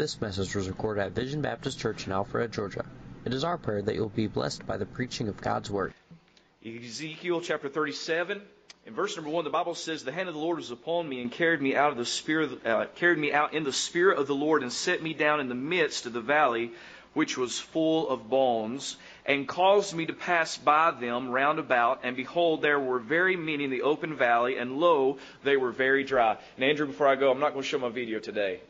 This message was recorded at Vision Baptist Church in Alpharetta, Georgia. It is our prayer that you'll be blessed by the preaching of God's Word. Ezekiel chapter 37. In verse number one, the Bible says, "The hand of the Lord was upon me and carried me out of the spirit, uh, carried me out in the spirit of the Lord and set me down in the midst of the valley, which was full of bones, and caused me to pass by them round about. And behold, there were very many in the open valley, and lo, they were very dry." And Andrew, before I go, I'm not going to show my video today.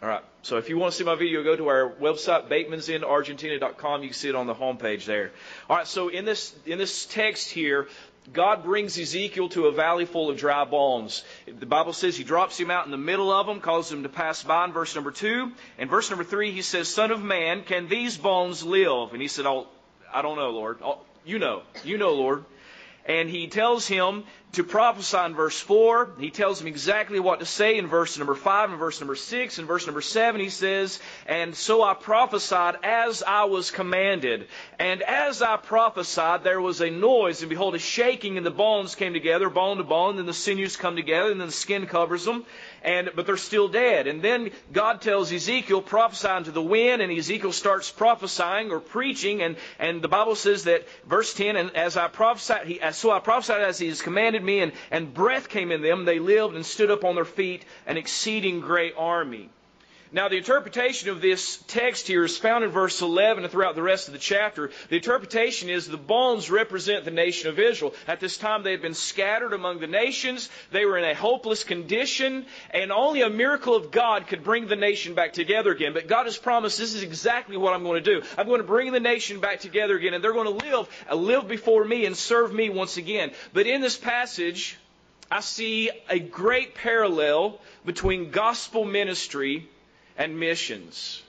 All right. So if you want to see my video, go to our website, batemansinargentina.com. You can see it on the homepage there. All right. So in this in this text here, God brings Ezekiel to a valley full of dry bones. The Bible says He drops him out in the middle of them, causes him to pass by in verse number two. And verse number three, He says, "Son of man, can these bones live?" And He said, "Oh, I don't know, Lord. Oh, you know. You know, Lord." And He tells him to prophesy in verse 4. He tells him exactly what to say in verse number 5 and verse number 6. and verse number 7, he says, And so I prophesied as I was commanded. And as I prophesied, there was a noise, and behold, a shaking, and the bones came together, bone to bone, and then the sinews come together, and then the skin covers them, and but they're still dead. And then God tells Ezekiel, prophesy into the wind, and Ezekiel starts prophesying or preaching, and, and the Bible says that, verse 10, and as I prophesied, he, so I prophesied as he is commanded, me, and, and breath came in them. They lived and stood up on their feet, an exceeding great army. Now, the interpretation of this text here is found in verse 11 and throughout the rest of the chapter. The interpretation is the bones represent the nation of Israel. At this time, they had been scattered among the nations. They were in a hopeless condition, and only a miracle of God could bring the nation back together again. But God has promised this is exactly what I'm going to do. I'm going to bring the nation back together again, and they're going to live, uh, live before me and serve me once again. But in this passage, I see a great parallel between gospel ministry and missions.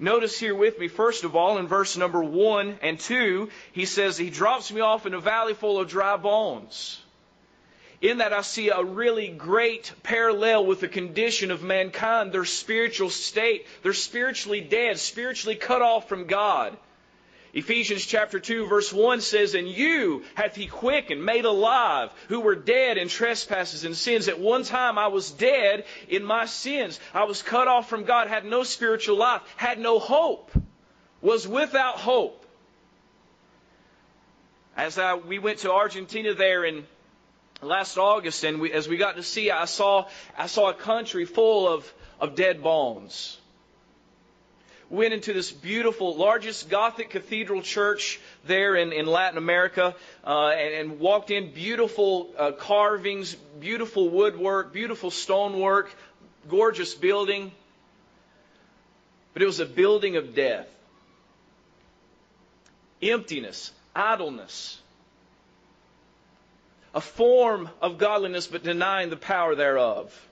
Notice here with me, first of all, in verse number 1 and 2, he says, He drops me off in a valley full of dry bones. In that, I see a really great parallel with the condition of mankind, their spiritual state. They're spiritually dead, spiritually cut off from God. Ephesians chapter 2 verse 1 says, And you hath he quickened, made alive, who were dead in trespasses and sins. At one time I was dead in my sins. I was cut off from God, had no spiritual life, had no hope, was without hope. As I, we went to Argentina there in last August, and we, as we got to see, I saw, I saw a country full of, of dead bones went into this beautiful, largest Gothic cathedral church there in, in Latin America uh, and, and, walked in beautiful uh, carvings, beautiful woodwork, beautiful stonework, gorgeous building. But it was a building of death. Emptiness, idleness. A form of godliness, but denying the power thereof.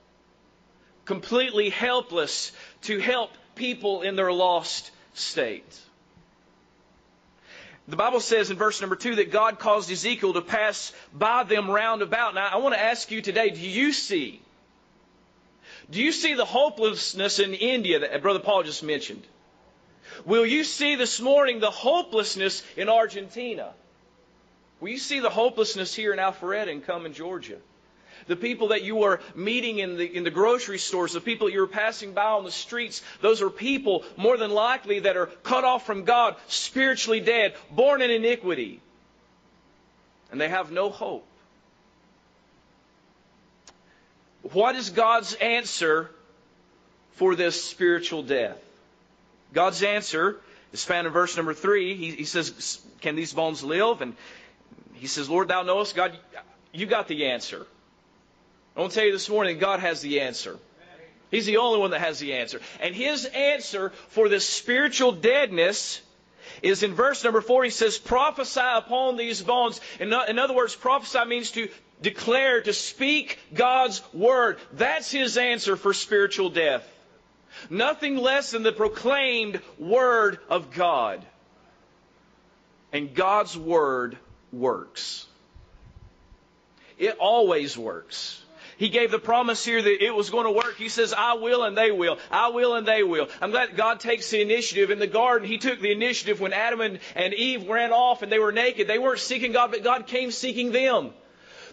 Completely helpless to help people in their lost state. The Bible says in verse number two that God caused Ezekiel to pass by them round about. Now, I want to ask you today, do you see? Do you see the hopelessness in India that uh, Brother Paul just mentioned? Will you see this morning the hopelessness in Argentina? Will you see the hopelessness here in Alpharetta and Cumming, Georgia? The people that you are meeting in the, in the grocery stores, the people you're passing by on the streets, those are people more than likely that are cut off from God, spiritually dead, born in iniquity. And they have no hope. What is God's answer for this spiritual death? God's answer is found in verse number three. He, he says, Can these bones live? And he says, Lord, thou knowest, God, you got the answer. I want to tell you this morning, God has the answer. He's the only one that has the answer. And his answer for this spiritual deadness is in verse number four. He says, prophesy upon these bones. In, in other words, prophesy means to declare, to speak God's word. That's his answer for spiritual death. Nothing less than the proclaimed word of God. And God's word works. It always works. He gave the promise here that it was going to work. He says, I will and they will. I will and they will. I'm glad God takes the initiative. In the garden, He took the initiative when Adam and, and Eve ran off and they were naked. They weren't seeking God, but God came seeking them.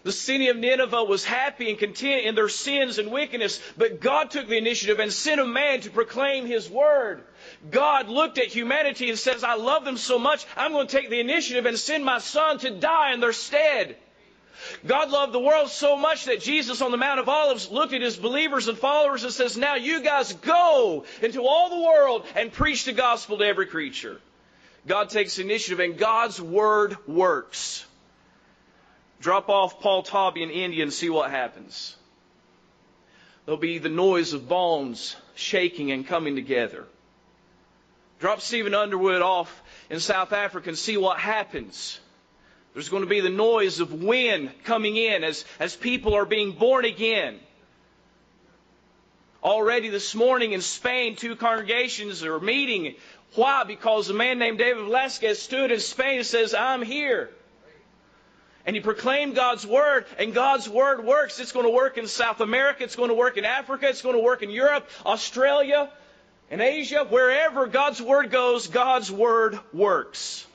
The city of Nineveh was happy and content in their sins and wickedness, but God took the initiative and sent a man to proclaim His word. God looked at humanity and says, I love them so much, I'm going to take the initiative and send my son to die in their stead. God loved the world so much that Jesus on the Mount of Olives looked at his believers and followers and says, Now you guys go into all the world and preach the gospel to every creature. God takes initiative and God's word works. Drop off Paul Tobby in India and see what happens. There'll be the noise of bones shaking and coming together. Drop Stephen Underwood off in South Africa and see what happens. There's going to be the noise of wind coming in as, as people are being born again. Already this morning in Spain, two congregations are meeting. Why? Because a man named David Velasquez stood in Spain and says, I'm here. And he proclaimed God's word, and God's word works. It's going to work in South America, it's going to work in Africa, it's going to work in Europe, Australia, and Asia. Wherever God's word goes, God's word works.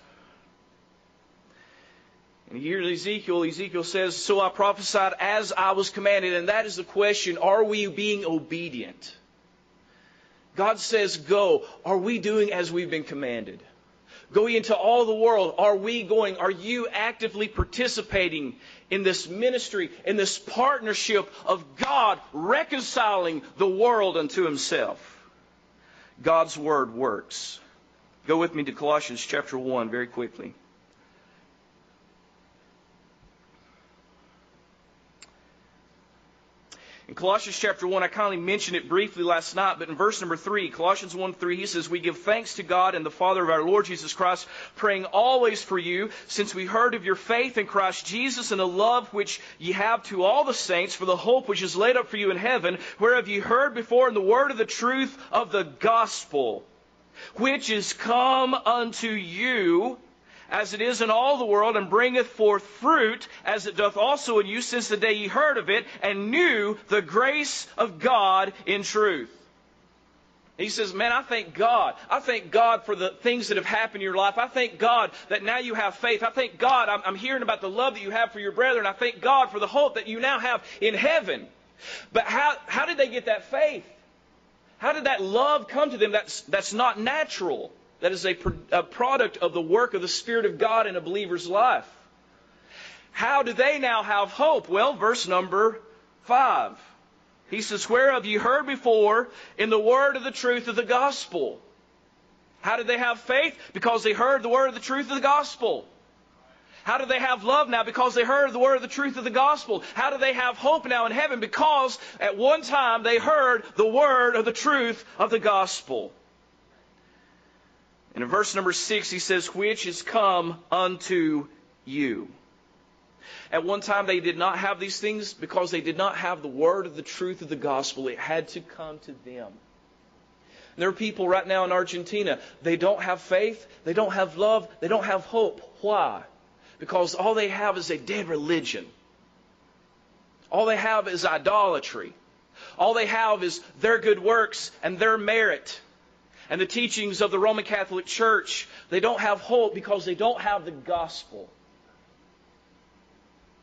And here Ezekiel, Ezekiel says, So I prophesied as I was commanded. And that is the question are we being obedient? God says, Go. Are we doing as we've been commanded? Go into all the world. Are we going? Are you actively participating in this ministry, in this partnership of God reconciling the world unto Himself? God's Word works. Go with me to Colossians chapter 1 very quickly. In Colossians chapter 1, I kindly mentioned it briefly last night, but in verse number 3, Colossians 1 3, he says, We give thanks to God and the Father of our Lord Jesus Christ, praying always for you, since we heard of your faith in Christ Jesus and the love which ye have to all the saints for the hope which is laid up for you in heaven, whereof ye heard before in the word of the truth of the gospel, which is come unto you as it is in all the world, and bringeth forth fruit, as it doth also in you, since the day ye heard of it, and knew the grace of God in truth. He says, Man, I thank God. I thank God for the things that have happened in your life. I thank God that now you have faith. I thank God. I'm, I'm hearing about the love that you have for your brethren. I thank God for the hope that you now have in heaven. But how, how did they get that faith? How did that love come to them? That's, that's not natural. That is a, a product of the work of the Spirit of God in a believer's life. How do they now have hope? Well, verse number 5. He says, Whereof you heard before in the word of the truth of the gospel. How did they have faith? Because they heard the word of the truth of the gospel. How do they have love now? Because they heard the word of the truth of the gospel. How do they have hope now in heaven? Because at one time they heard the word of the truth of the gospel. And in verse number six, he says, Which is come unto you. At one time, they did not have these things because they did not have the word of the truth of the gospel. It had to come to them. And there are people right now in Argentina, they don't have faith, they don't have love, they don't have hope. Why? Because all they have is a dead religion. All they have is idolatry. All they have is their good works and their merit and the teachings of the Roman Catholic Church, they don't have hope because they don't have the gospel.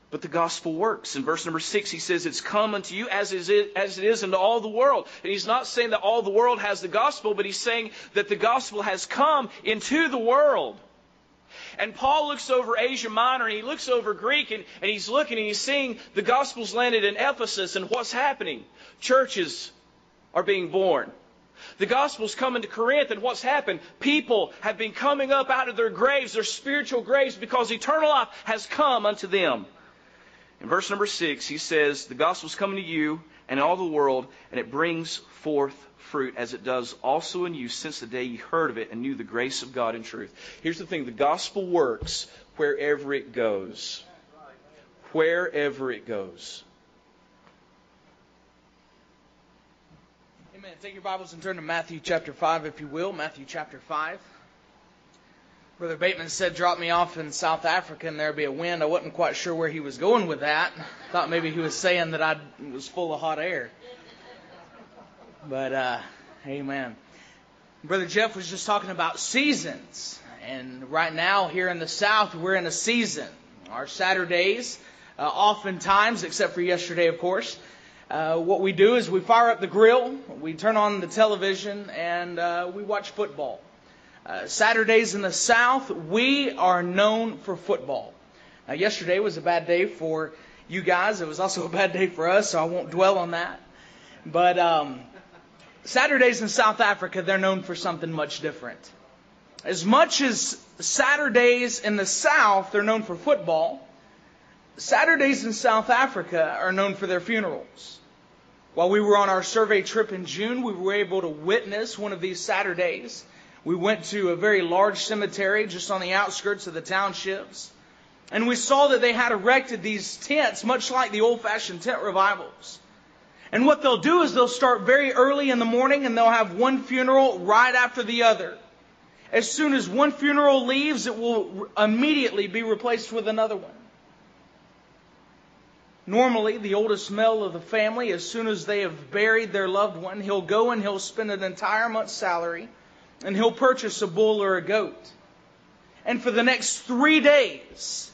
But the gospel works. In verse number six, he says, It's come unto you as it, is, unto all the world. And he's not saying that all the world has the gospel, but he's saying that the gospel has come into the world. And Paul looks over Asia Minor and he looks over Greek and, and he's looking and he's seeing the gospel's landed in Ephesus and what's happening. Churches are being born. The gospel's coming to Corinth, and what's happened? People have been coming up out of their graves, their spiritual graves, because eternal life has come unto them. In verse number six, he says, The gospel's coming to you and all the world, and it brings forth fruit, as it does also in you since the day you heard of it and knew the grace of God in truth. Here's the thing the gospel works wherever it goes. Wherever it goes. Amen. Take your Bibles and turn to Matthew chapter 5, if you will. Matthew chapter 5. Brother Bateman said, drop me off in South Africa and there'd be a wind. I wasn't quite sure where he was going with that. Thought maybe he was saying that I was full of hot air. But, uh, amen. Brother Jeff was just talking about seasons. And right now, here in the South, we're in a season. Our Saturdays Uh, oftentimes, except for yesterday, of course, uh, what we do is we fire up the grill, we turn on the television, and uh, we watch football. Uh, Saturdays in the South, we are known for football. Now, yesterday was a bad day for you guys. It was also a bad day for us, so I won't dwell on that. But um, Saturdays in South Africa, they're known for something much different. As much as Saturdays in the South, they're known for football. Saturdays in South Africa are known for their funerals. While we were on our survey trip in June, we were able to witness one of these Saturdays. We went to a very large cemetery just on the outskirts of the townships. And we saw that they had erected these tents, much like the old fashioned tent revivals. And what they'll do is they'll start very early in the morning and they'll have one funeral right after the other. As soon as one funeral leaves, it will immediately be replaced with another one. Normally, the oldest male of the family, as soon as they have buried their loved one, he'll go and he'll spend an entire month's salary and he'll purchase a bull or a goat. And for the next three days,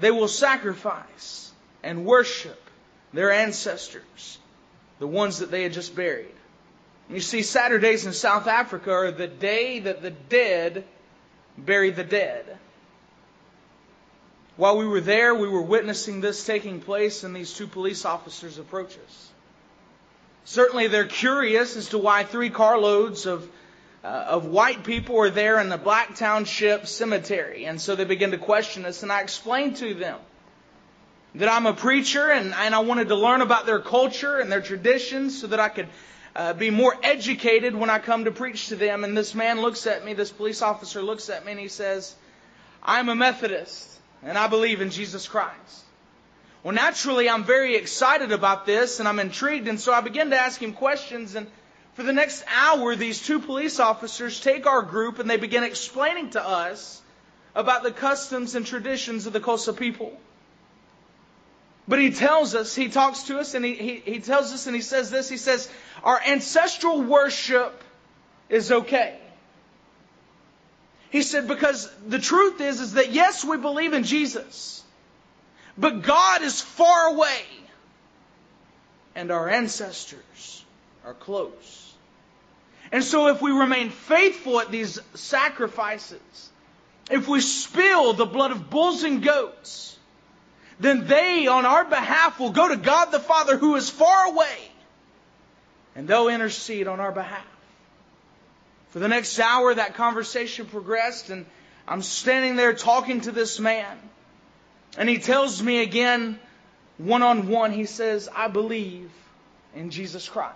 they will sacrifice and worship their ancestors, the ones that they had just buried. You see, Saturdays in South Africa are the day that the dead bury the dead. While we were there, we were witnessing this taking place, and these two police officers approach us. Certainly, they're curious as to why three carloads of uh, of white people are there in the Black Township Cemetery, and so they begin to question us. And I explained to them that I'm a preacher, and, and I wanted to learn about their culture and their traditions, so that I could uh, be more educated when I come to preach to them. And this man looks at me, this police officer looks at me, and he says, "I'm a Methodist." And I believe in Jesus Christ. Well, naturally, I'm very excited about this and I'm intrigued, and so I begin to ask him questions. And for the next hour, these two police officers take our group and they begin explaining to us about the customs and traditions of the Xhosa people. But he tells us, he talks to us, and he, he, he tells us, and he says this he says, Our ancestral worship is okay. He said, because the truth is, is that yes, we believe in Jesus, but God is far away, and our ancestors are close. And so if we remain faithful at these sacrifices, if we spill the blood of bulls and goats, then they, on our behalf, will go to God the Father who is far away, and they'll intercede on our behalf. For the next hour, that conversation progressed, and I'm standing there talking to this man. And he tells me again, one on one, he says, I believe in Jesus Christ.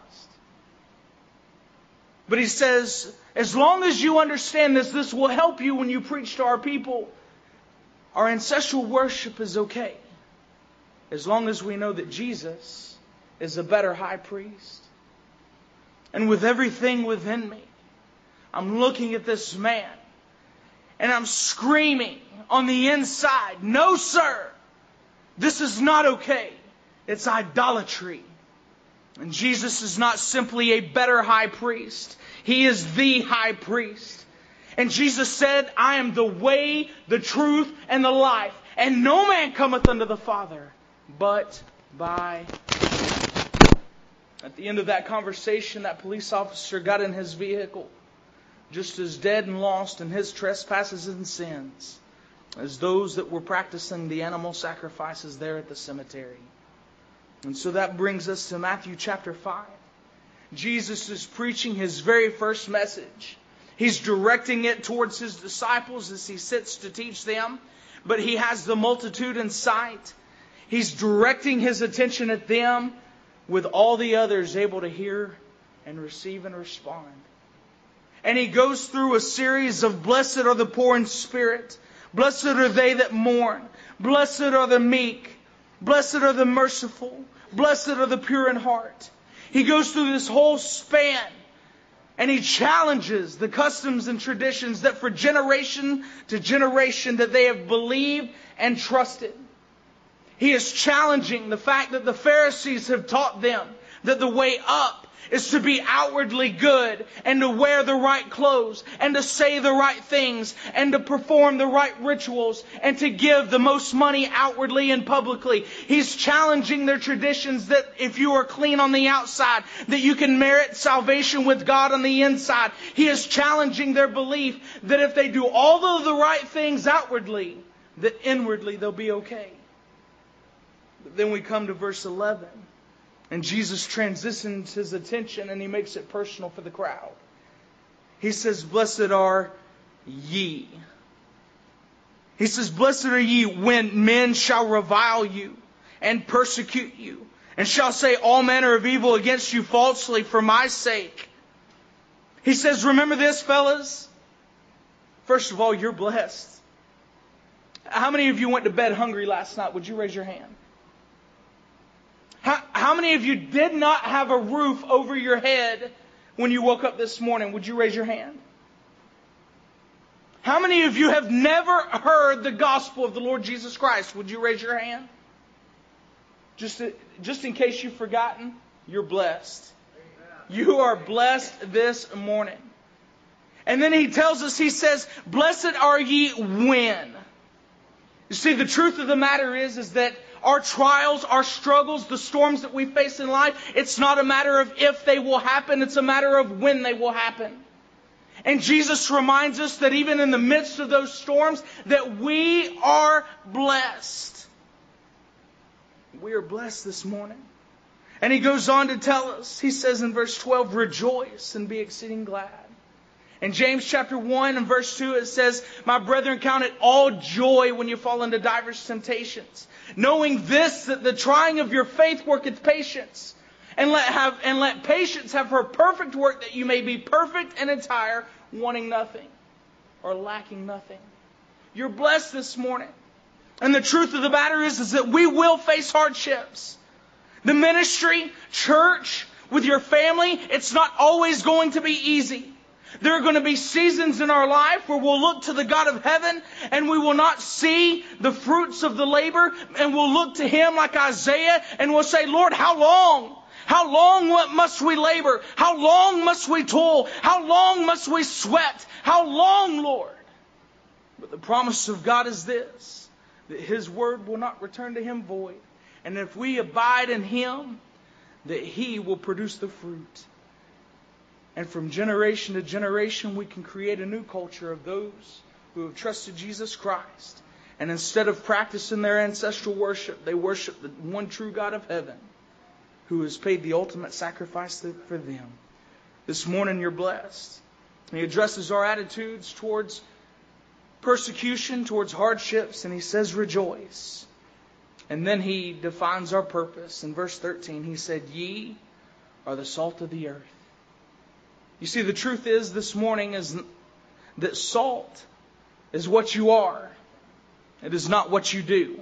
But he says, as long as you understand this, this will help you when you preach to our people. Our ancestral worship is okay. As long as we know that Jesus is a better high priest. And with everything within me, I'm looking at this man and I'm screaming on the inside, No, sir, this is not okay. It's idolatry. And Jesus is not simply a better high priest, He is the high priest. And Jesus said, I am the way, the truth, and the life. And no man cometh unto the Father but by At the end of that conversation, that police officer got in his vehicle just as dead and lost in his trespasses and sins as those that were practicing the animal sacrifices there at the cemetery. And so that brings us to Matthew chapter 5. Jesus is preaching his very first message. He's directing it towards his disciples as he sits to teach them, but he has the multitude in sight. He's directing his attention at them with all the others able to hear and receive and respond. And he goes through a series of blessed are the poor in spirit, blessed are they that mourn, blessed are the meek, blessed are the merciful, blessed are the pure in heart. He goes through this whole span and he challenges the customs and traditions that for generation to generation that they have believed and trusted. He is challenging the fact that the Pharisees have taught them that the way up is to be outwardly good and to wear the right clothes and to say the right things and to perform the right rituals and to give the most money outwardly and publicly. He's challenging their traditions that if you are clean on the outside, that you can merit salvation with God on the inside. He is challenging their belief that if they do all of the right things outwardly, that inwardly they'll be okay. But then we come to verse 11. And Jesus transitions his attention and he makes it personal for the crowd. He says, Blessed are ye. He says, Blessed are ye when men shall revile you and persecute you and shall say all manner of evil against you falsely for my sake. He says, Remember this, fellas. First of all, you're blessed. How many of you went to bed hungry last night? Would you raise your hand? How, how many of you did not have a roof over your head when you woke up this morning? Would you raise your hand? How many of you have never heard the gospel of the Lord Jesus Christ? Would you raise your hand? Just, just in case you've forgotten, you're blessed. You are blessed this morning. And then he tells us, he says, Blessed are ye when. You see, the truth of the matter is, is that our trials, our struggles, the storms that we face in life, it's not a matter of if they will happen, it's a matter of when they will happen. And Jesus reminds us that even in the midst of those storms, that we are blessed. We are blessed this morning. And he goes on to tell us, he says in verse 12, rejoice and be exceeding glad. In James chapter 1 and verse 2, it says, My brethren, count it all joy when you fall into diverse temptations. Knowing this, that the trying of your faith worketh patience. And let, have, and let patience have her perfect work that you may be perfect and entire, wanting nothing or lacking nothing. You're blessed this morning. And the truth of the matter is, is that we will face hardships. The ministry, church, with your family, it's not always going to be easy. There are going to be seasons in our life where we'll look to the God of heaven and we will not see the fruits of the labor and we'll look to Him like Isaiah and we'll say, Lord, how long? How long must we labor? How long must we toil? How long must we sweat? How long, Lord? But the promise of God is this, that His word will not return to Him void. And if we abide in Him, that He will produce the fruit. And from generation to generation, we can create a new culture of those who have trusted Jesus Christ. And instead of practicing their ancestral worship, they worship the one true God of heaven who has paid the ultimate sacrifice for them. This morning, you're blessed. He addresses our attitudes towards persecution, towards hardships, and he says, rejoice. And then he defines our purpose. In verse 13, he said, Ye are the salt of the earth. You see, the truth is this morning is that salt is what you are. It is not what you do.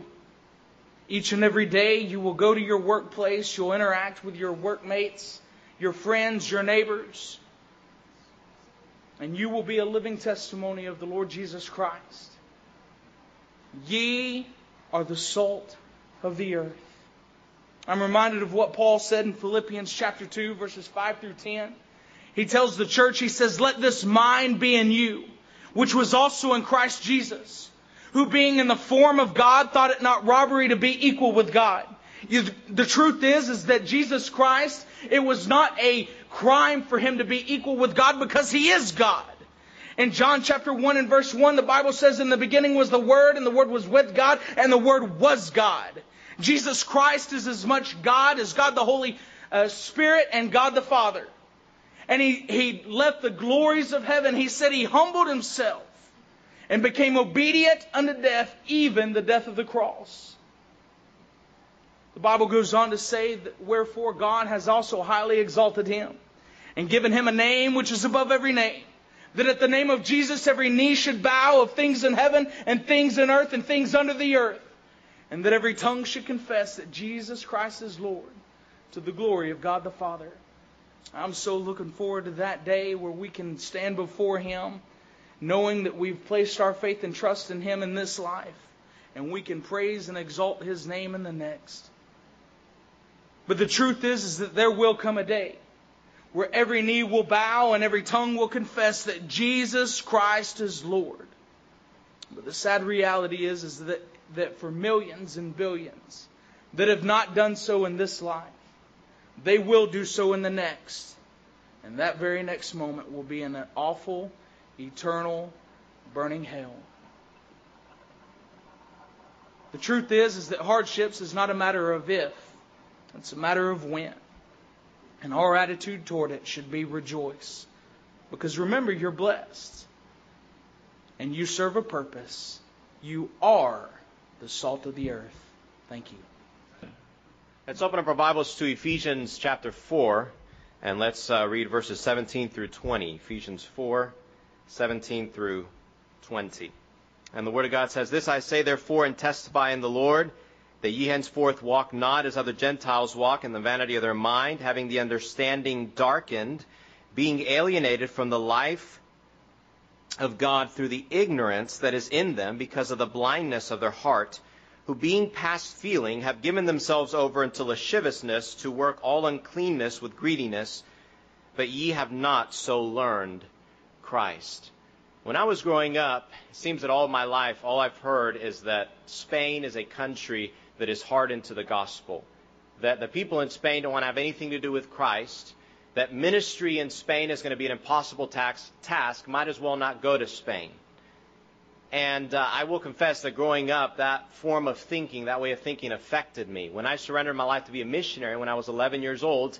Each and every day you will go to your workplace, you'll interact with your workmates, your friends, your neighbors, and you will be a living testimony of the Lord Jesus Christ. Ye are the salt of the earth. I'm reminded of what Paul said in Philippians chapter 2 verses 5 through 10. He tells the church, he says, Let this mind be in you, which was also in Christ Jesus, who being in the form of God thought it not robbery to be equal with God. You, the truth is, is that Jesus Christ, it was not a crime for him to be equal with God because he is God. In John chapter 1 and verse 1, the Bible says, In the beginning was the Word, and the Word was with God, and the Word was God. Jesus Christ is as much God as God the Holy uh, Spirit and God the Father and he, he left the glories of heaven. He said he humbled himself and became obedient unto death, even the death of the cross. The Bible goes on to say that wherefore God has also highly exalted him and given him a name which is above every name. That at the name of Jesus every knee should bow of things in heaven and things in earth and things under the earth. And that every tongue should confess that Jesus Christ is Lord to the glory of God the Father. I'm so looking forward to that day where we can stand before Him knowing that we've placed our faith and trust in Him in this life and we can praise and exalt His name in the next. But the truth is, is that there will come a day where every knee will bow and every tongue will confess that Jesus Christ is Lord. But the sad reality is, is that, that for millions and billions that have not done so in this life, they will do so in the next. And that very next moment will be in an awful, eternal, burning hell. The truth is, is that hardships is not a matter of if, it's a matter of when. And our attitude toward it should be rejoice. Because remember, you're blessed. And you serve a purpose. You are the salt of the earth. Thank you. Let's open up our Bibles to Ephesians chapter 4, and let's uh, read verses 17 through 20. Ephesians 4, 17 through 20. And the Word of God says, This I say therefore and testify in the Lord that ye henceforth walk not as other Gentiles walk in the vanity of their mind, having the understanding darkened, being alienated from the life of God through the ignorance that is in them because of the blindness of their heart, who being past feeling have given themselves over unto lasciviousness to work all uncleanness with greediness, but ye have not so learned Christ. When I was growing up, it seems that all my life, all I've heard is that Spain is a country that is hardened to the gospel. That the people in Spain don't want to have anything to do with Christ. That ministry in Spain is going to be an impossible tax, task. Might as well not go to Spain. And uh, I will confess that growing up, that form of thinking, that way of thinking affected me. When I surrendered my life to be a missionary when I was 11 years old,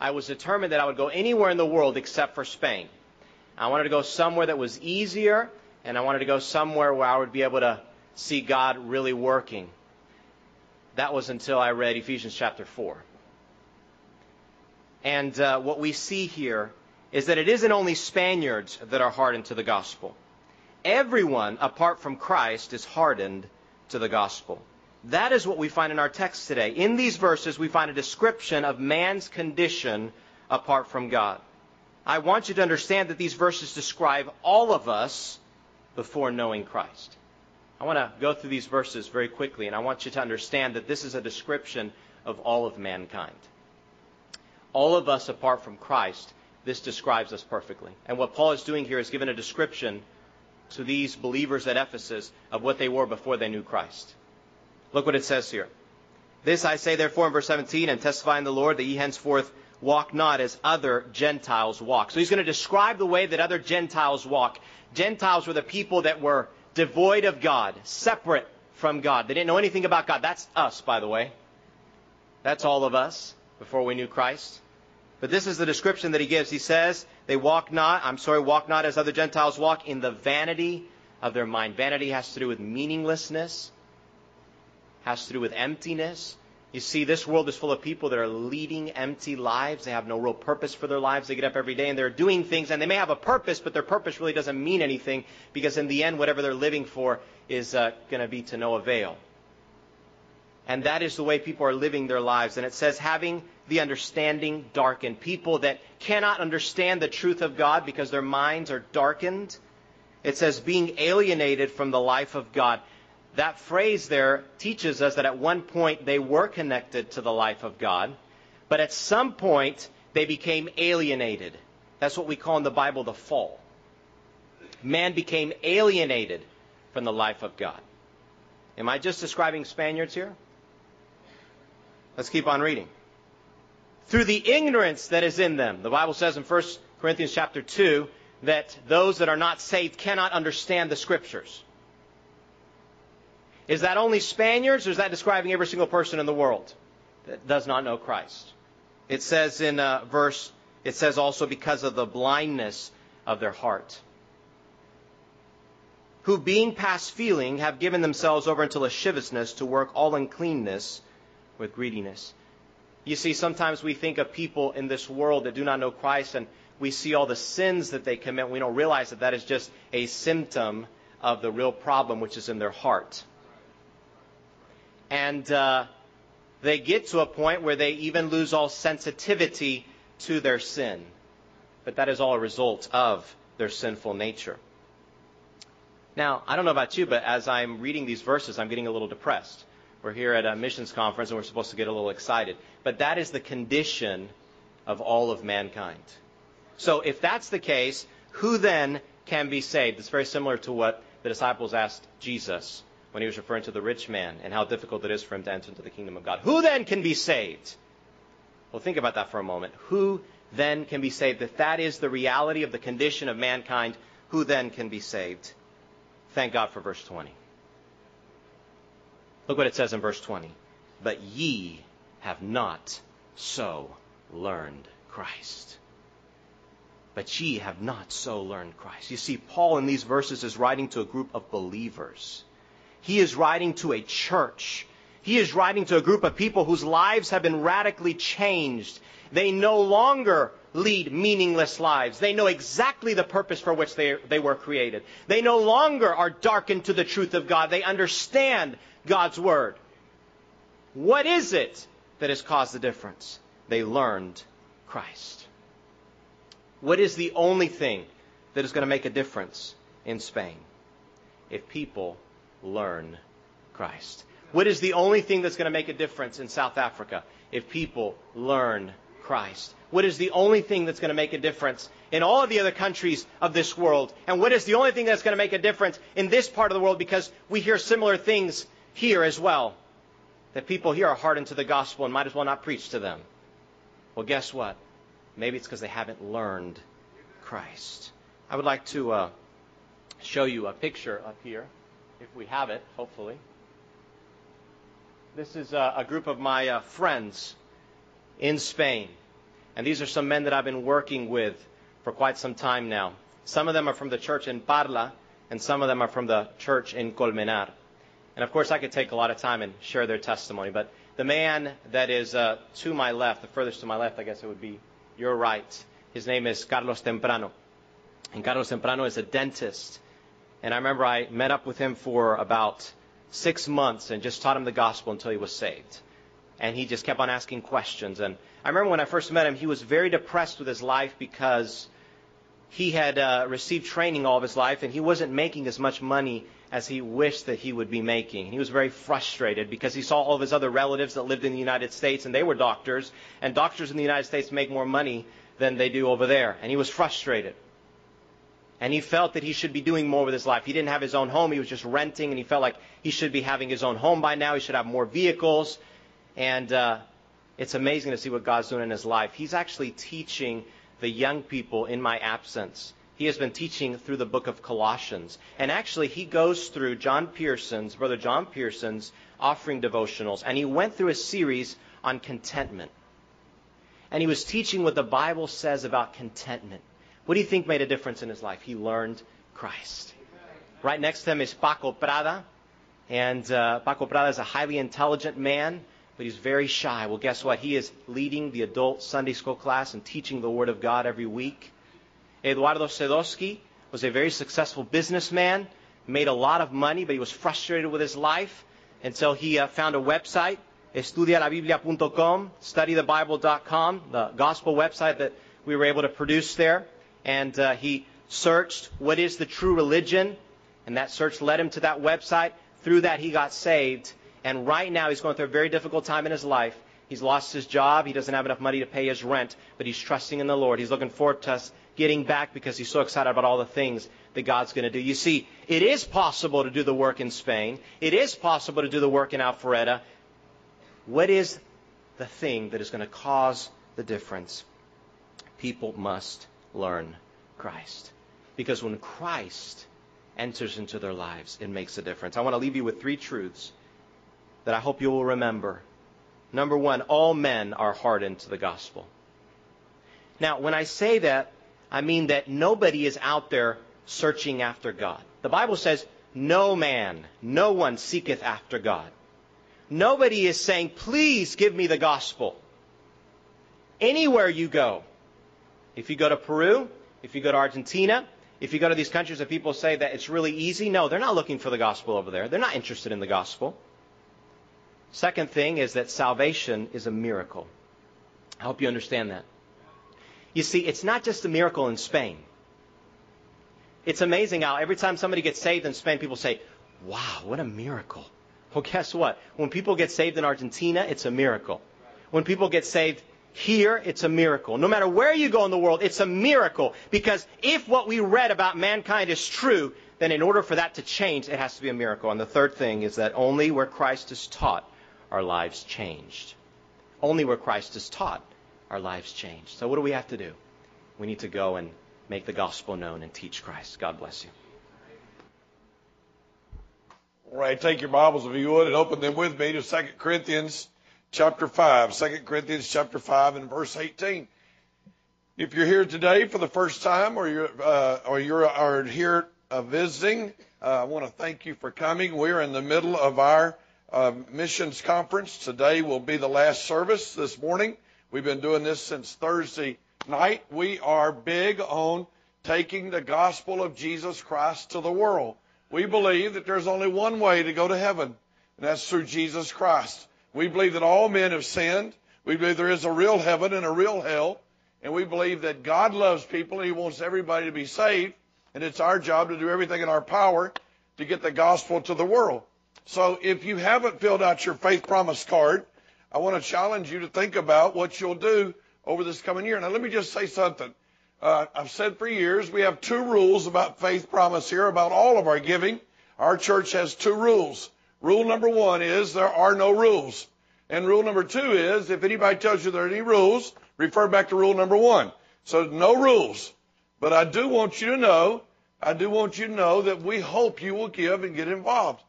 I was determined that I would go anywhere in the world except for Spain. I wanted to go somewhere that was easier, and I wanted to go somewhere where I would be able to see God really working. That was until I read Ephesians chapter 4. And uh, what we see here is that it isn't only Spaniards that are hardened to the gospel. Everyone apart from Christ is hardened to the gospel. That is what we find in our text today. In these verses, we find a description of man's condition apart from God. I want you to understand that these verses describe all of us before knowing Christ. I want to go through these verses very quickly, and I want you to understand that this is a description of all of mankind. All of us apart from Christ, this describes us perfectly. And what Paul is doing here is giving a description to these believers at Ephesus of what they were before they knew Christ. Look what it says here. This I say therefore in verse 17, and testify in the Lord that ye henceforth walk not as other Gentiles walk. So he's going to describe the way that other Gentiles walk. Gentiles were the people that were devoid of God, separate from God. They didn't know anything about God. That's us, by the way. That's all of us before we knew Christ. But this is the description that he gives. He says, they walk not, I'm sorry, walk not as other Gentiles walk in the vanity of their mind. Vanity has to do with meaninglessness, has to do with emptiness. You see, this world is full of people that are leading empty lives. They have no real purpose for their lives. They get up every day and they're doing things, and they may have a purpose, but their purpose really doesn't mean anything because, in the end, whatever they're living for is uh, going to be to no avail. And that is the way people are living their lives. And it says, having the understanding darkened. People that cannot understand the truth of God because their minds are darkened. It says, being alienated from the life of God that phrase there teaches us that at one point they were connected to the life of God, but at some point they became alienated. That's what we call in the Bible the fall. Man became alienated from the life of God. Am I just describing Spaniards here? Let's keep on reading. Through the ignorance that is in them, the Bible says in 1 Corinthians chapter 2 that those that are not saved cannot understand the scriptures. Is that only Spaniards, or is that describing every single person in the world that does not know Christ? It says in uh, verse, it says also because of the blindness of their heart. Who, being past feeling, have given themselves over unto lasciviousness to work all uncleanness with greediness. You see, sometimes we think of people in this world that do not know Christ, and we see all the sins that they commit. We don't realize that that is just a symptom of the real problem, which is in their heart and uh, they get to a point where they even lose all sensitivity to their sin. But that is all a result of their sinful nature. Now, I don't know about you, but as I'm reading these verses, I'm getting a little depressed. We're here at a missions conference and we're supposed to get a little excited. But that is the condition of all of mankind. So if that's the case, who then can be saved? It's very similar to what the disciples asked Jesus when he was referring to the rich man and how difficult it is for him to enter into the kingdom of God. Who then can be saved? Well, think about that for a moment. Who then can be saved? If that is the reality of the condition of mankind, who then can be saved? Thank God for verse 20. Look what it says in verse 20. But ye have not so learned Christ. But ye have not so learned Christ. You see, Paul in these verses is writing to a group of believers. He is writing to a church. He is writing to a group of people whose lives have been radically changed. They no longer lead meaningless lives. They know exactly the purpose for which they, they were created. They no longer are darkened to the truth of God. They understand God's Word. What is it that has caused the difference? They learned Christ. What is the only thing that is going to make a difference in Spain? If people learn Christ. What is the only thing that's going to make a difference in South Africa? If people learn Christ. What is the only thing that's going to make a difference in all of the other countries of this world? And what is the only thing that's going to make a difference in this part of the world? Because we hear similar things here as well. That people here are hardened to the gospel and might as well not preach to them. Well, guess what? Maybe it's because they haven't learned Christ. I would like to uh, show you a picture up here, if we have it, hopefully. This is a, a group of my uh, friends in Spain. And these are some men that I've been working with for quite some time now. Some of them are from the church in Parla, and some of them are from the church in Colmenar. And of course, I could take a lot of time and share their testimony, but the man that is uh, to my left, the furthest to my left, I guess it would be your right, his name is Carlos Temprano. And Carlos Temprano is a dentist. And I remember I met up with him for about six months and just taught him the gospel until he was saved and he just kept on asking questions. And I remember when I first met him, he was very depressed with his life because he had uh, received training all of his life and he wasn't making as much money as he wished that he would be making. He was very frustrated because he saw all of his other relatives that lived in the United States and they were doctors, and doctors in the United States make more money than they do over there. And he was frustrated. And he felt that he should be doing more with his life. He didn't have his own home, he was just renting, and he felt like he should be having his own home by now. He should have more vehicles. And uh, it's amazing to see what God's doing in his life. He's actually teaching the young people in my absence. He has been teaching through the book of Colossians. And actually, he goes through John Pearson's, Brother John Pearson's offering devotionals. And he went through a series on contentment. And he was teaching what the Bible says about contentment. What do you think made a difference in his life? He learned Christ. Right next to him is Paco Prada. And uh, Paco Prada is a highly intelligent man but he's very shy. Well, guess what? He is leading the adult Sunday school class and teaching the Word of God every week. Eduardo Sedosky was a very successful businessman, made a lot of money, but he was frustrated with his life. And so he uh, found a website, estudialabiblia.com, studythebible.com, the gospel website that we were able to produce there. And uh, he searched what is the true religion, and that search led him to that website. Through that, he got saved and right now, he's going through a very difficult time in his life. He's lost his job. He doesn't have enough money to pay his rent, but he's trusting in the Lord. He's looking forward to us getting back because he's so excited about all the things that God's going to do. You see, it is possible to do the work in Spain. It is possible to do the work in Alpharetta. What is the thing that is going to cause the difference? People must learn Christ. Because when Christ enters into their lives, it makes a difference. I want to leave you with three truths that I hope you will remember. Number one, all men are hardened to the gospel. Now, when I say that, I mean that nobody is out there searching after God. The Bible says, no man, no one seeketh after God. Nobody is saying, please give me the gospel. Anywhere you go, if you go to Peru, if you go to Argentina, if you go to these countries that people say that it's really easy, no, they're not looking for the gospel over there. They're not interested in the gospel. Second thing is that salvation is a miracle. I hope you understand that. You see, it's not just a miracle in Spain. It's amazing how every time somebody gets saved in Spain, people say, wow, what a miracle. Well, guess what? When people get saved in Argentina, it's a miracle. When people get saved here, it's a miracle. No matter where you go in the world, it's a miracle. Because if what we read about mankind is true, then in order for that to change, it has to be a miracle. And the third thing is that only where Christ is taught are lives changed. Only where Christ is taught are lives changed. So what do we have to do? We need to go and make the gospel known and teach Christ. God bless you. All right, take your Bibles if you would and open them with me to 2 Corinthians chapter 5. 2 Corinthians chapter 5 and verse 18. If you're here today for the first time or you're, uh, or you're are here uh, visiting, uh, I want to thank you for coming. We're in the middle of our uh, missions conference. Today will be the last service this morning. We've been doing this since Thursday night. We are big on taking the gospel of Jesus Christ to the world. We believe that there's only one way to go to heaven, and that's through Jesus Christ. We believe that all men have sinned. We believe there is a real heaven and a real hell. And we believe that God loves people and He wants everybody to be saved. And it's our job to do everything in our power to get the gospel to the world. So if you haven't filled out your faith promise card, I want to challenge you to think about what you'll do over this coming year. Now, let me just say something. Uh, I've said for years we have two rules about faith promise here, about all of our giving. Our church has two rules. Rule number one is there are no rules. And rule number two is if anybody tells you there are any rules, refer back to rule number one. So no rules. But I do want you to know, I do want you to know that we hope you will give and get involved.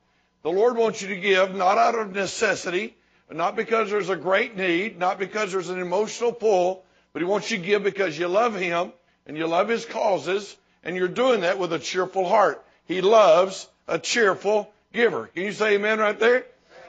The Lord wants you to give not out of necessity, not because there's a great need, not because there's an emotional pull, but He wants you to give because you love Him and you love His causes, and you're doing that with a cheerful heart. He loves a cheerful giver. Can you say amen right there?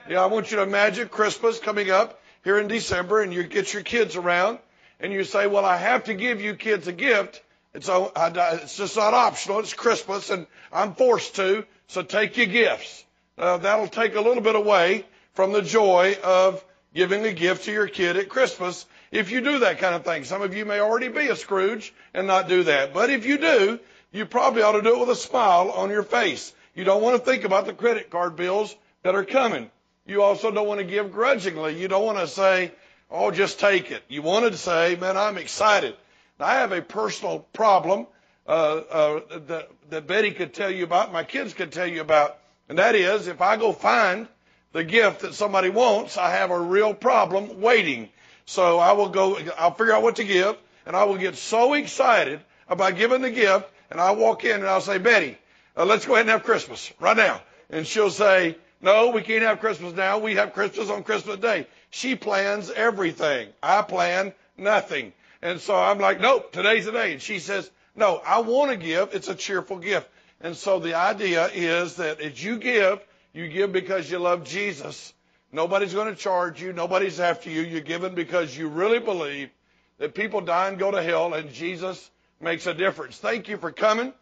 Yeah, I want you to imagine Christmas coming up here in December and you get your kids around and you say, well, I have to give you kids a gift. It's, it's just not optional. It's Christmas and I'm forced to. So take your gifts. Uh, that'll take a little bit away from the joy of giving a gift to your kid at Christmas if you do that kind of thing. Some of you may already be a Scrooge and not do that. But if you do, you probably ought to do it with a smile on your face. You don't want to think about the credit card bills that are coming. You also don't want to give grudgingly. You don't want to say, oh, just take it. You want to say, man, I'm excited. Now, I have a personal problem uh, uh, that, that Betty could tell you about, my kids could tell you about, and that is if I go find the gift that somebody wants, I have a real problem waiting. So I will go, I'll figure out what to give, and I will get so excited about giving the gift, and I'll walk in and I'll say, Betty, uh, let's go ahead and have Christmas right now. And she'll say, no, we can't have Christmas now. We have Christmas on Christmas Day. She plans everything. I plan nothing. And so I'm like, nope, today's the day. And she says, no, I want to give. It's a cheerful gift. And so the idea is that as you give, you give because you love Jesus. Nobody's going to charge you. Nobody's after you. You're giving because you really believe that people die and go to hell and Jesus makes a difference. Thank you for coming.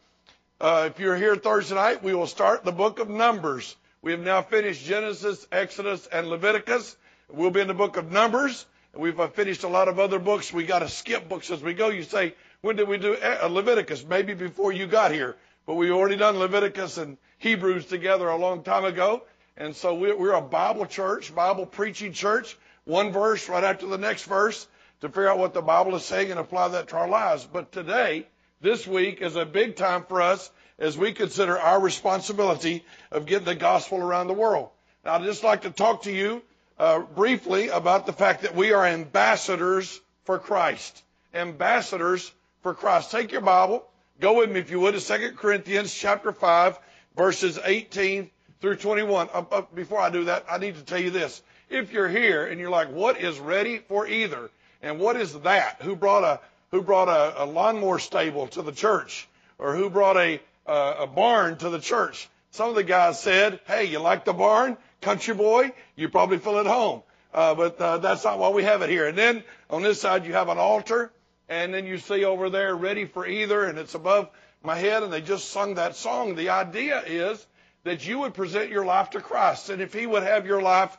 Uh, if you're here Thursday night, we will start the book of Numbers. We have now finished Genesis, Exodus, and Leviticus. We'll be in the book of Numbers. We've uh, finished a lot of other books. We got to skip books as we go. You say, when did we do uh, Leviticus? Maybe before you got here. But we already done Leviticus and Hebrews together a long time ago. And so we're a Bible church, Bible preaching church. One verse right after the next verse to figure out what the Bible is saying and apply that to our lives. But today, this week is a big time for us as we consider our responsibility of getting the gospel around the world. Now, I'd just like to talk to you uh, briefly about the fact that we are ambassadors for Christ. Ambassadors for Christ. Take your Bible, go with me if you would to 2 Corinthians chapter 5, verses 18 through 21. Uh, uh, before I do that, I need to tell you this. If you're here and you're like, what is ready for either? And what is that? Who brought a who brought a, a lawnmower stable to the church or who brought a, uh, a barn to the church. Some of the guys said, hey, you like the barn? Country boy, you probably feel at home. Uh, but uh, that's not why we have it here. And then on this side, you have an altar. And then you see over there, ready for either, and it's above my head, and they just sung that song. The idea is that you would present your life to Christ. And if He would have your life,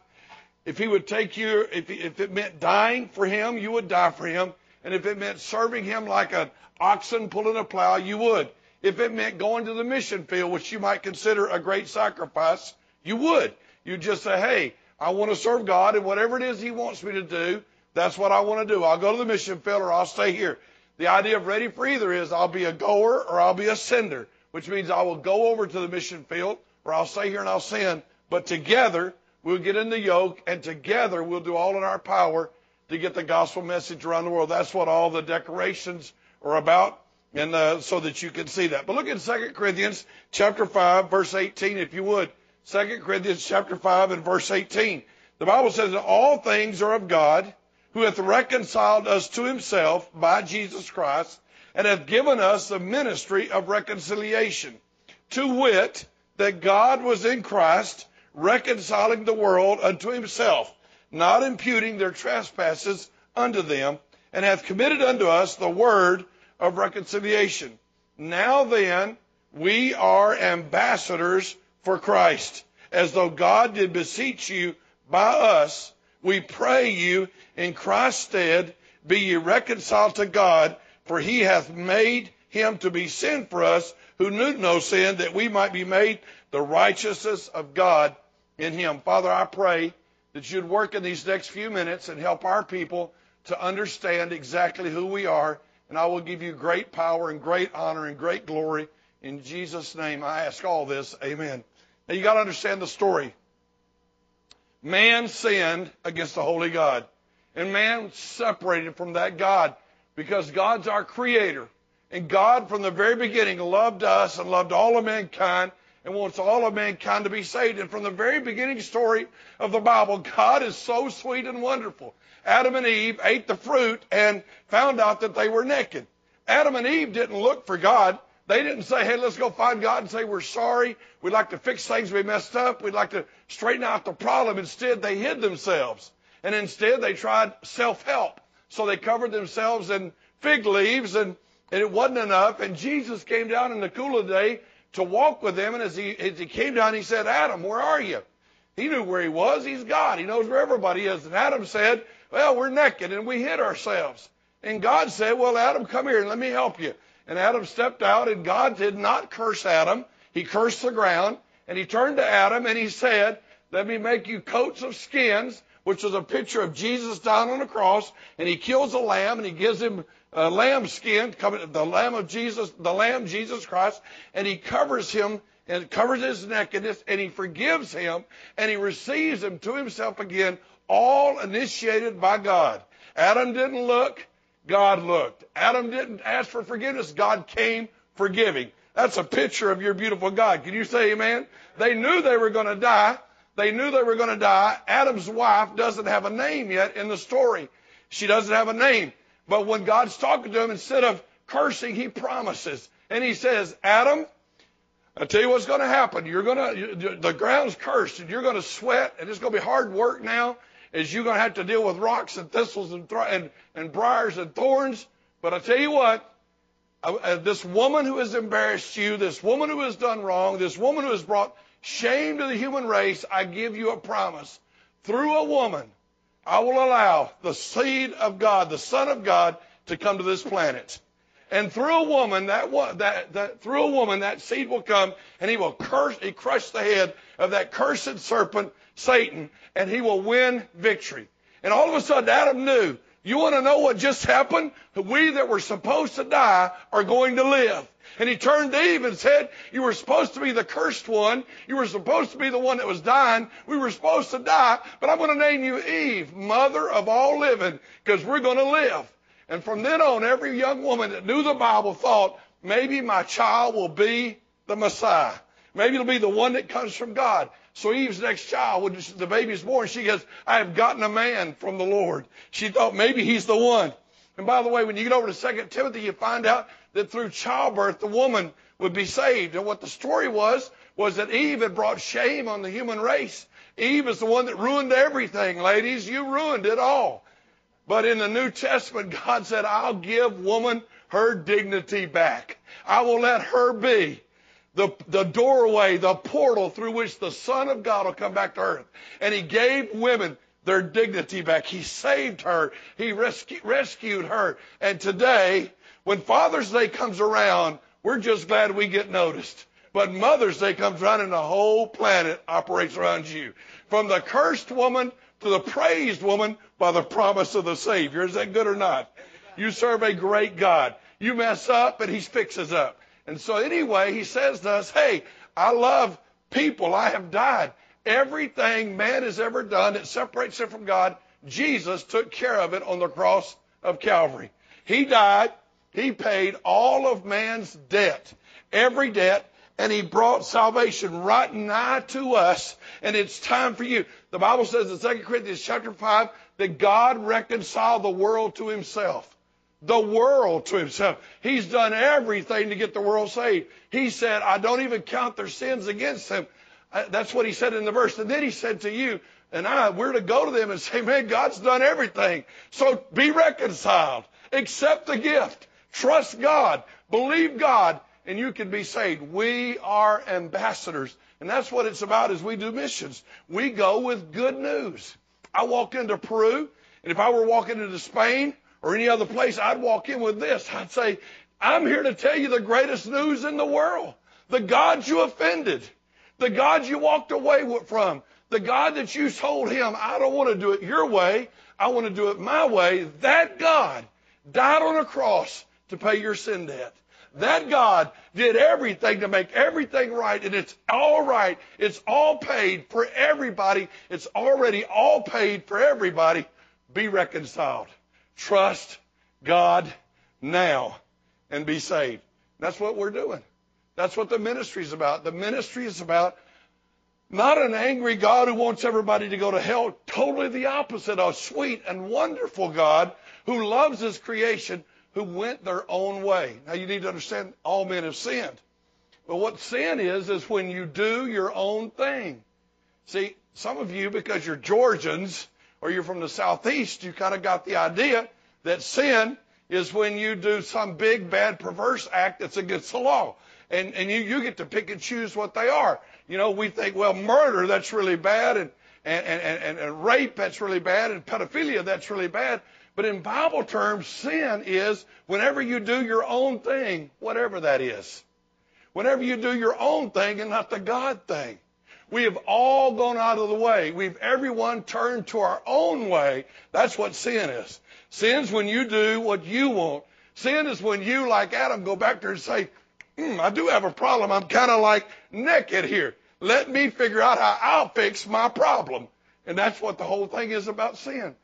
if He would take you, if, if it meant dying for Him, you would die for Him. And if it meant serving him like an oxen pulling a plow, you would. If it meant going to the mission field, which you might consider a great sacrifice, you would. You'd just say, hey, I want to serve God, and whatever it is he wants me to do, That's what I want to do. I'll go to the mission field or I'll stay here. The idea of ready for either is I'll be a goer or I'll be a sender, which means I will go over to the mission field or I'll stay here and I'll send. But together we'll get in the yoke and together we'll do all in our power to get the gospel message around the world. That's what all the decorations are about. And uh, so that you can see that. But look at 2 Corinthians chapter 5, verse 18, if you would. 2 Corinthians chapter 5 and verse 18. The Bible says that all things are of God, who hath reconciled us to himself by Jesus Christ, and hath given us the ministry of reconciliation. To wit, that God was in Christ, reconciling the world unto himself, not imputing their trespasses unto them, and hath committed unto us the word of reconciliation. Now then, we are ambassadors for Christ, as though God did beseech you by us. We pray you in Christ's stead, be ye reconciled to God, for he hath made him to be sin for us who knew no sin, that we might be made the righteousness of God in him. Father, I pray that you'd work in these next few minutes and help our people to understand exactly who we are and I will give you great power and great honor and great glory. In Jesus' name, I ask all this. Amen. Now you got to understand the story. Man sinned against the holy God, and man separated from that God because God's our creator. And God, from the very beginning, loved us and loved all of mankind and wants all of mankind to be saved. And from the very beginning story of the Bible, God is so sweet and wonderful. Adam and Eve ate the fruit and found out that they were naked. Adam and Eve didn't look for God. They didn't say, hey, let's go find God and say we're sorry. We'd like to fix things we messed up. We'd like to straighten out the problem. Instead, they hid themselves. And instead, they tried self-help. So they covered themselves in fig leaves and, and it wasn't enough. And Jesus came down in the cool of the day to walk with him. And as he, as he came down, he said, Adam, where are you? He knew where he was. He's God. He knows where everybody is. And Adam said, well, we're naked and we hid ourselves. And God said, Well, Adam, come here and let me help you. And Adam stepped out, and God did not curse Adam. He cursed the ground. And he turned to Adam and he said, Let me make you coats of skins, which was a picture of Jesus down on the cross. And he kills a lamb and he gives him a lamb skin, the lamb of Jesus, the lamb Jesus Christ, and he covers him and covers his nakedness and he forgives him and he receives him to himself again all initiated by God. Adam didn't look, God looked. Adam didn't ask for forgiveness, God came forgiving. That's a picture of your beautiful God. Can you say amen? They knew they were going to die. They knew they were going to die. Adam's wife doesn't have a name yet in the story. She doesn't have a name. But when God's talking to him, instead of cursing, he promises. And he says, Adam, I tell you what's going to happen. You're going to, the ground's cursed and you're going to sweat and it's going to be hard work now is you're going to have to deal with rocks and thistles and, and, and briars and thorns. But I tell you what, this woman who has embarrassed you, this woman who has done wrong, this woman who has brought shame to the human race, I give you a promise. Through a woman, I will allow the seed of God, the Son of God, to come to this planet. And through a woman, that, that, that through a woman, that seed will come, and he will curse, he crush the head of that cursed serpent Satan, and he will win victory. And all of a sudden, Adam knew. You want to know what just happened? We that were supposed to die are going to live. And he turned to Eve and said, You were supposed to be the cursed one. You were supposed to be the one that was dying. We were supposed to die, but I'm going to name you Eve, mother of all living, because we're going to live. And from then on, every young woman that knew the Bible thought, maybe my child will be the Messiah. Maybe it'll be the one that comes from God. So Eve's next child, when the baby's born, she goes, I have gotten a man from the Lord. She thought maybe he's the one. And by the way, when you get over to 2 Timothy, you find out that through childbirth, the woman would be saved. And what the story was, was that Eve had brought shame on the human race. Eve is the one that ruined everything, ladies. You ruined it all. But in the New Testament, God said, I'll give woman her dignity back. I will let her be the, the doorway, the portal through which the Son of God will come back to earth. And he gave women their dignity back. He saved her. He rescu- rescued her. And today, when Father's Day comes around, we're just glad we get noticed. But Mother's Day comes around and the whole planet operates around you. From the cursed woman to the praised woman by the promise of the Savior. Is that good or not? You serve a great God. You mess up and he fixes up. And so anyway, he says to us, hey, I love people. I have died. Everything man has ever done that separates him from God, Jesus took care of it on the cross of Calvary. He died. He paid all of man's debt, every debt, and he brought salvation right nigh to us. And it's time for you. The Bible says in 2 Corinthians chapter 5 that God reconciled the world to himself the world to himself. He's done everything to get the world saved. He said, I don't even count their sins against them. Uh, that's what he said in the verse. And then he said to you and I, we're to go to them and say, man, God's done everything. So be reconciled. Accept the gift. Trust God. Believe God. And you can be saved. We are ambassadors. And that's what it's about as we do missions. We go with good news. I walk into Peru, and if I were walking into Spain, or any other place, I'd walk in with this. I'd say, I'm here to tell you the greatest news in the world. The God you offended. The God you walked away from. The God that you told him, I don't want to do it your way. I want to do it my way. That God died on a cross to pay your sin debt. That God did everything to make everything right, and it's all right. It's all paid for everybody. It's already all paid for everybody. Be reconciled. Trust God now and be saved. That's what we're doing. That's what the ministry is about. The ministry is about not an angry God who wants everybody to go to hell, totally the opposite. A sweet and wonderful God who loves his creation, who went their own way. Now you need to understand all men have sinned. But what sin is, is when you do your own thing. See, some of you, because you're Georgians, or you're from the southeast, you kind of got the idea that sin is when you do some big, bad, perverse act that's against the law. And, and you, you get to pick and choose what they are. You know, we think, well, murder, that's really bad, and, and, and, and, and rape, that's really bad, and pedophilia, that's really bad. But in Bible terms, sin is whenever you do your own thing, whatever that is. Whenever you do your own thing and not the God thing. We have all gone out of the way. We've everyone turned to our own way. That's what sin is. Sin's when you do what you want. Sin is when you, like Adam, go back there and say, mm, I do have a problem. I'm kind of like naked here. Let me figure out how I'll fix my problem. And that's what the whole thing is about sin.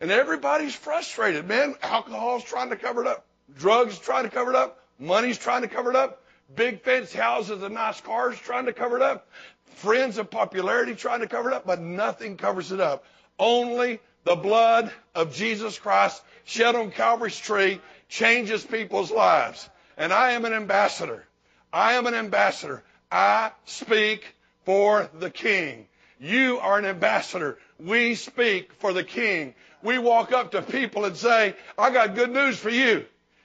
And everybody's frustrated, man. Alcohol's trying to cover it up. Drugs trying to cover it up. Money's trying to cover it up. Big fancy houses and nice cars trying to cover it up friends of popularity trying to cover it up, but nothing covers it up. Only the blood of Jesus Christ shed on Calvary's tree changes people's lives. And I am an ambassador. I am an ambassador. I speak for the King. You are an ambassador. We speak for the King. We walk up to people and say, I got good news for you.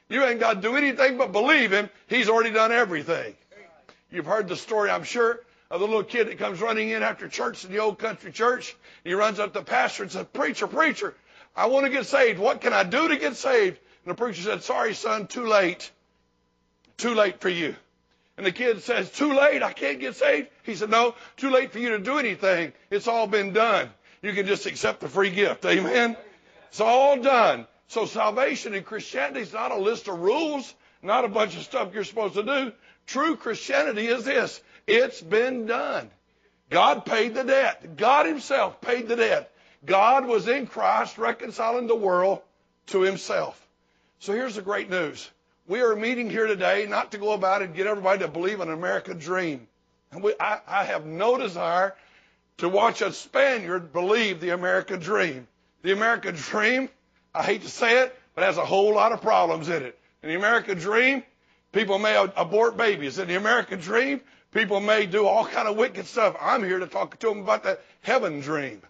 You ain't got to do anything but believe Him. He's already done everything. You've heard the story, I'm sure, of the little kid that comes running in after church in the old country church. He runs up to the pastor and says, Preacher, preacher, I want to get saved. What can I do to get saved? And the preacher said, Sorry, son, too late. Too late for you. And the kid says, Too late, I can't get saved. He said, No, too late for you to do anything. It's all been done. You can just accept the free gift. Amen. It's all done. So salvation in Christianity is not a list of rules, not a bunch of stuff you're supposed to do. True Christianity is this it's been done. God paid the debt. God Himself paid the debt. God was in Christ reconciling the world to Himself. So here's the great news. We are meeting here today not to go about and get everybody to believe in an American dream. And we, I, I have no desire to watch a Spaniard believe the American dream. The American dream, I hate to say it, but has a whole lot of problems in it. In the American dream, people may abort babies. In the American dream, People may do all kind of wicked stuff. I'm here to talk to them about the heaven dream.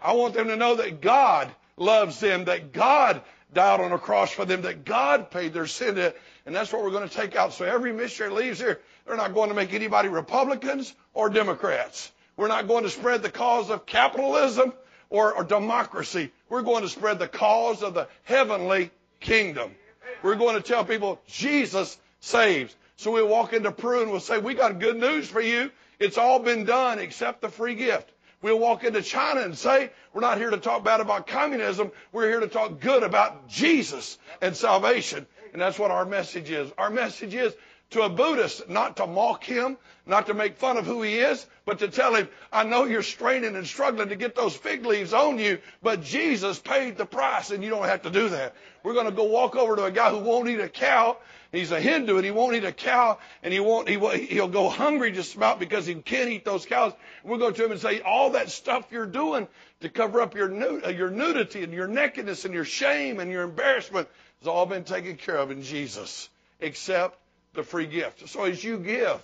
I want them to know that God loves them, that God died on a cross for them, that God paid their sin debt. And that's what we're going to take out. So every missionary leaves here, they're not going to make anybody Republicans or Democrats. We're not going to spread the cause of capitalism or, or democracy. We're going to spread the cause of the heavenly kingdom. We're going to tell people Jesus saves. So we'll walk into Peru and we'll say, we got good news for you. It's all been done except the free gift. We'll walk into China and say, we're not here to talk bad about communism. We're here to talk good about Jesus and salvation. And that's what our message is. Our message is to a Buddhist, not to mock him, not to make fun of who he is, but to tell him, I know you're straining and struggling to get those fig leaves on you, but Jesus paid the price and you don't have to do that. We're going to go walk over to a guy who won't eat a cow. He's a Hindu and he won't eat a cow and he won't, he, he'll go hungry just about because he can't eat those cows. We'll go to him and say, all that stuff you're doing to cover up your, uh, your nudity and your nakedness and your shame and your embarrassment has all been taken care of in Jesus, except the free gift. So as you give,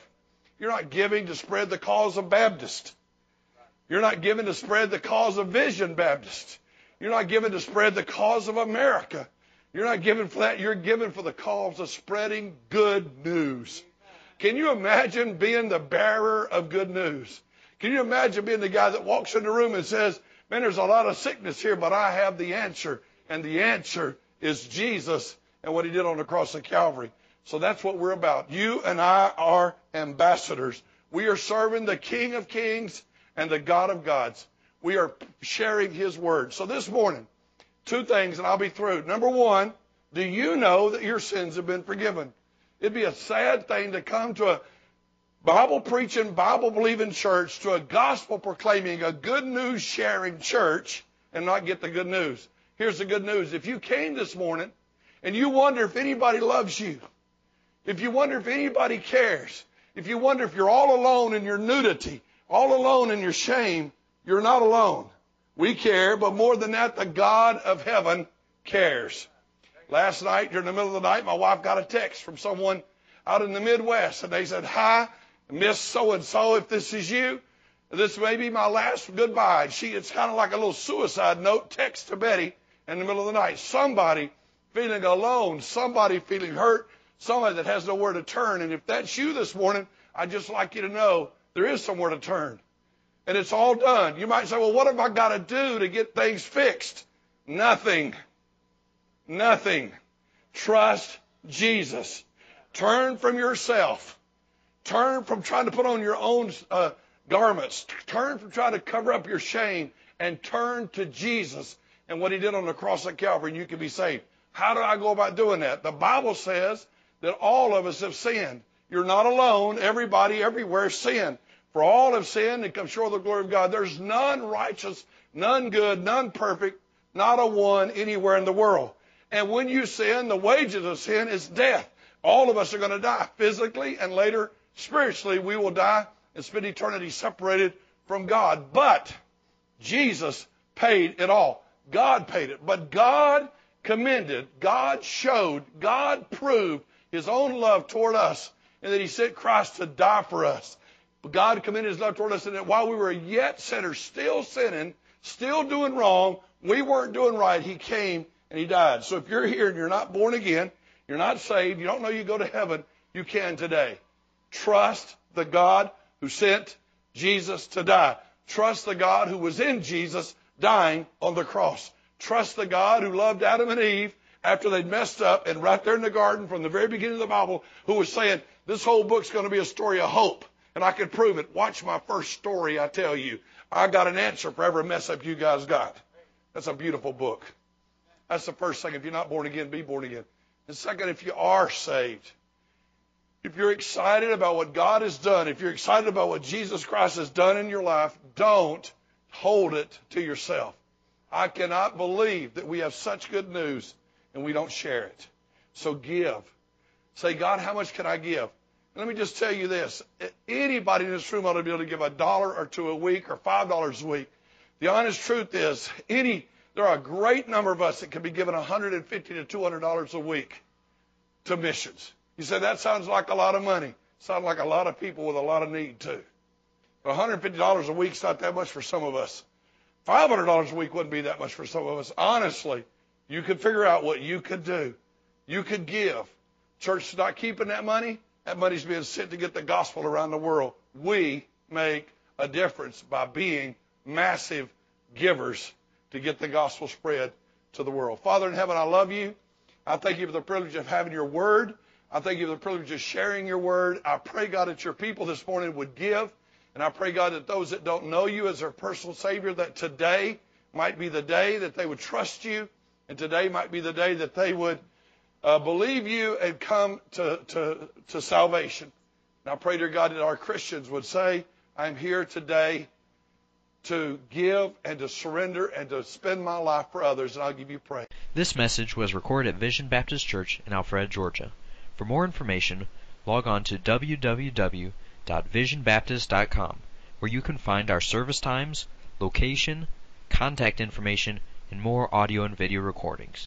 you're not giving to spread the cause of Baptist. You're not giving to spread the cause of Vision Baptist. You're not giving to spread the cause of America. You're not giving for that. You're giving for the cause of spreading good news. Can you imagine being the bearer of good news? Can you imagine being the guy that walks in the room and says, man, there's a lot of sickness here, but I have the answer. And the answer is Jesus and what he did on the cross of Calvary. So that's what we're about. You and I are ambassadors. We are serving the King of Kings and the God of Gods. We are sharing His Word. So this morning, two things and I'll be through. Number one, do you know that your sins have been forgiven? It'd be a sad thing to come to a Bible preaching, Bible believing church, to a gospel proclaiming, a good news sharing church and not get the good news. Here's the good news. If you came this morning and you wonder if anybody loves you, if you wonder if anybody cares, if you wonder if you're all alone in your nudity, all alone in your shame, you're not alone. We care, but more than that, the God of heaven cares. Last night, during the middle of the night, my wife got a text from someone out in the Midwest, and they said, Hi, Miss So and so, if this is you, this may be my last goodbye. She, it's kind of like a little suicide note text to Betty in the middle of the night. Somebody feeling alone, somebody feeling hurt, somebody that has nowhere to turn. And if that's you this morning, I'd just like you to know there is somewhere to turn. And it's all done. You might say, well, what have I got to do to get things fixed? Nothing. Nothing. Trust Jesus. Turn from yourself. Turn from trying to put on your own uh, garments. Turn from trying to cover up your shame and turn to Jesus and what he did on the cross at Calvary and you can be saved. How do I go about doing that? The Bible says that all of us have sinned. You're not alone. Everybody everywhere sinned. For all have sinned and come short of the glory of God. There's none righteous, none good, none perfect, not a one anywhere in the world. And when you sin, the wages of sin is death. All of us are going to die physically and later spiritually. We will die and spend eternity separated from God. But Jesus paid it all. God paid it. But God commended, God showed, God proved his own love toward us and that he sent Christ to die for us. But God commended his love toward us and that while we were yet sinners, still sinning, still doing wrong, we weren't doing right, he came and he died. So if you're here and you're not born again, you're not saved, you don't know you go to heaven, you can today. Trust the God who sent Jesus to die. Trust the God who was in Jesus dying on the cross. Trust the God who loved Adam and Eve after they'd messed up and right there in the garden from the very beginning of the Bible who was saying, this whole book's going to be a story of hope. And I can prove it. Watch my first story, I tell you. I got an answer for every mess up you guys got. That's a beautiful book. That's the first thing. If you're not born again, be born again. And second, if you are saved, if you're excited about what God has done, if you're excited about what Jesus Christ has done in your life, don't hold it to yourself. I cannot believe that we have such good news and we don't share it. So give. Say, God, how much can I give? Let me just tell you this. Anybody in this room ought to be able to give a dollar or two a week or five dollars a week. The honest truth is, any there are a great number of us that can be given 150 to 200 dollars a week to missions. You say that sounds like a lot of money. Sounds like a lot of people with a lot of need too. But 150 dollars a week's not that much for some of us. $500 a week wouldn't be that much for some of us. Honestly, you could figure out what you could do. You could give. Church is not keeping that money. That money's being sent to get the gospel around the world. We make a difference by being massive givers to get the gospel spread to the world. Father in heaven, I love you. I thank you for the privilege of having your word. I thank you for the privilege of sharing your word. I pray, God, that your people this morning would give And I pray, God, that those that don't know you as their personal Savior, that today might be the day that they would trust you, and today might be the day that they would uh, believe you and come to, to, to salvation. And I pray, dear God, that our Christians would say, I'm here today to give and to surrender and to spend my life for others, and I'll give you praise. This message was recorded at Vision Baptist Church in Alpharetta, Georgia. For more information, log on to www.visionbaptist.com, where you can find our service times, location, contact information, and more audio and video recordings.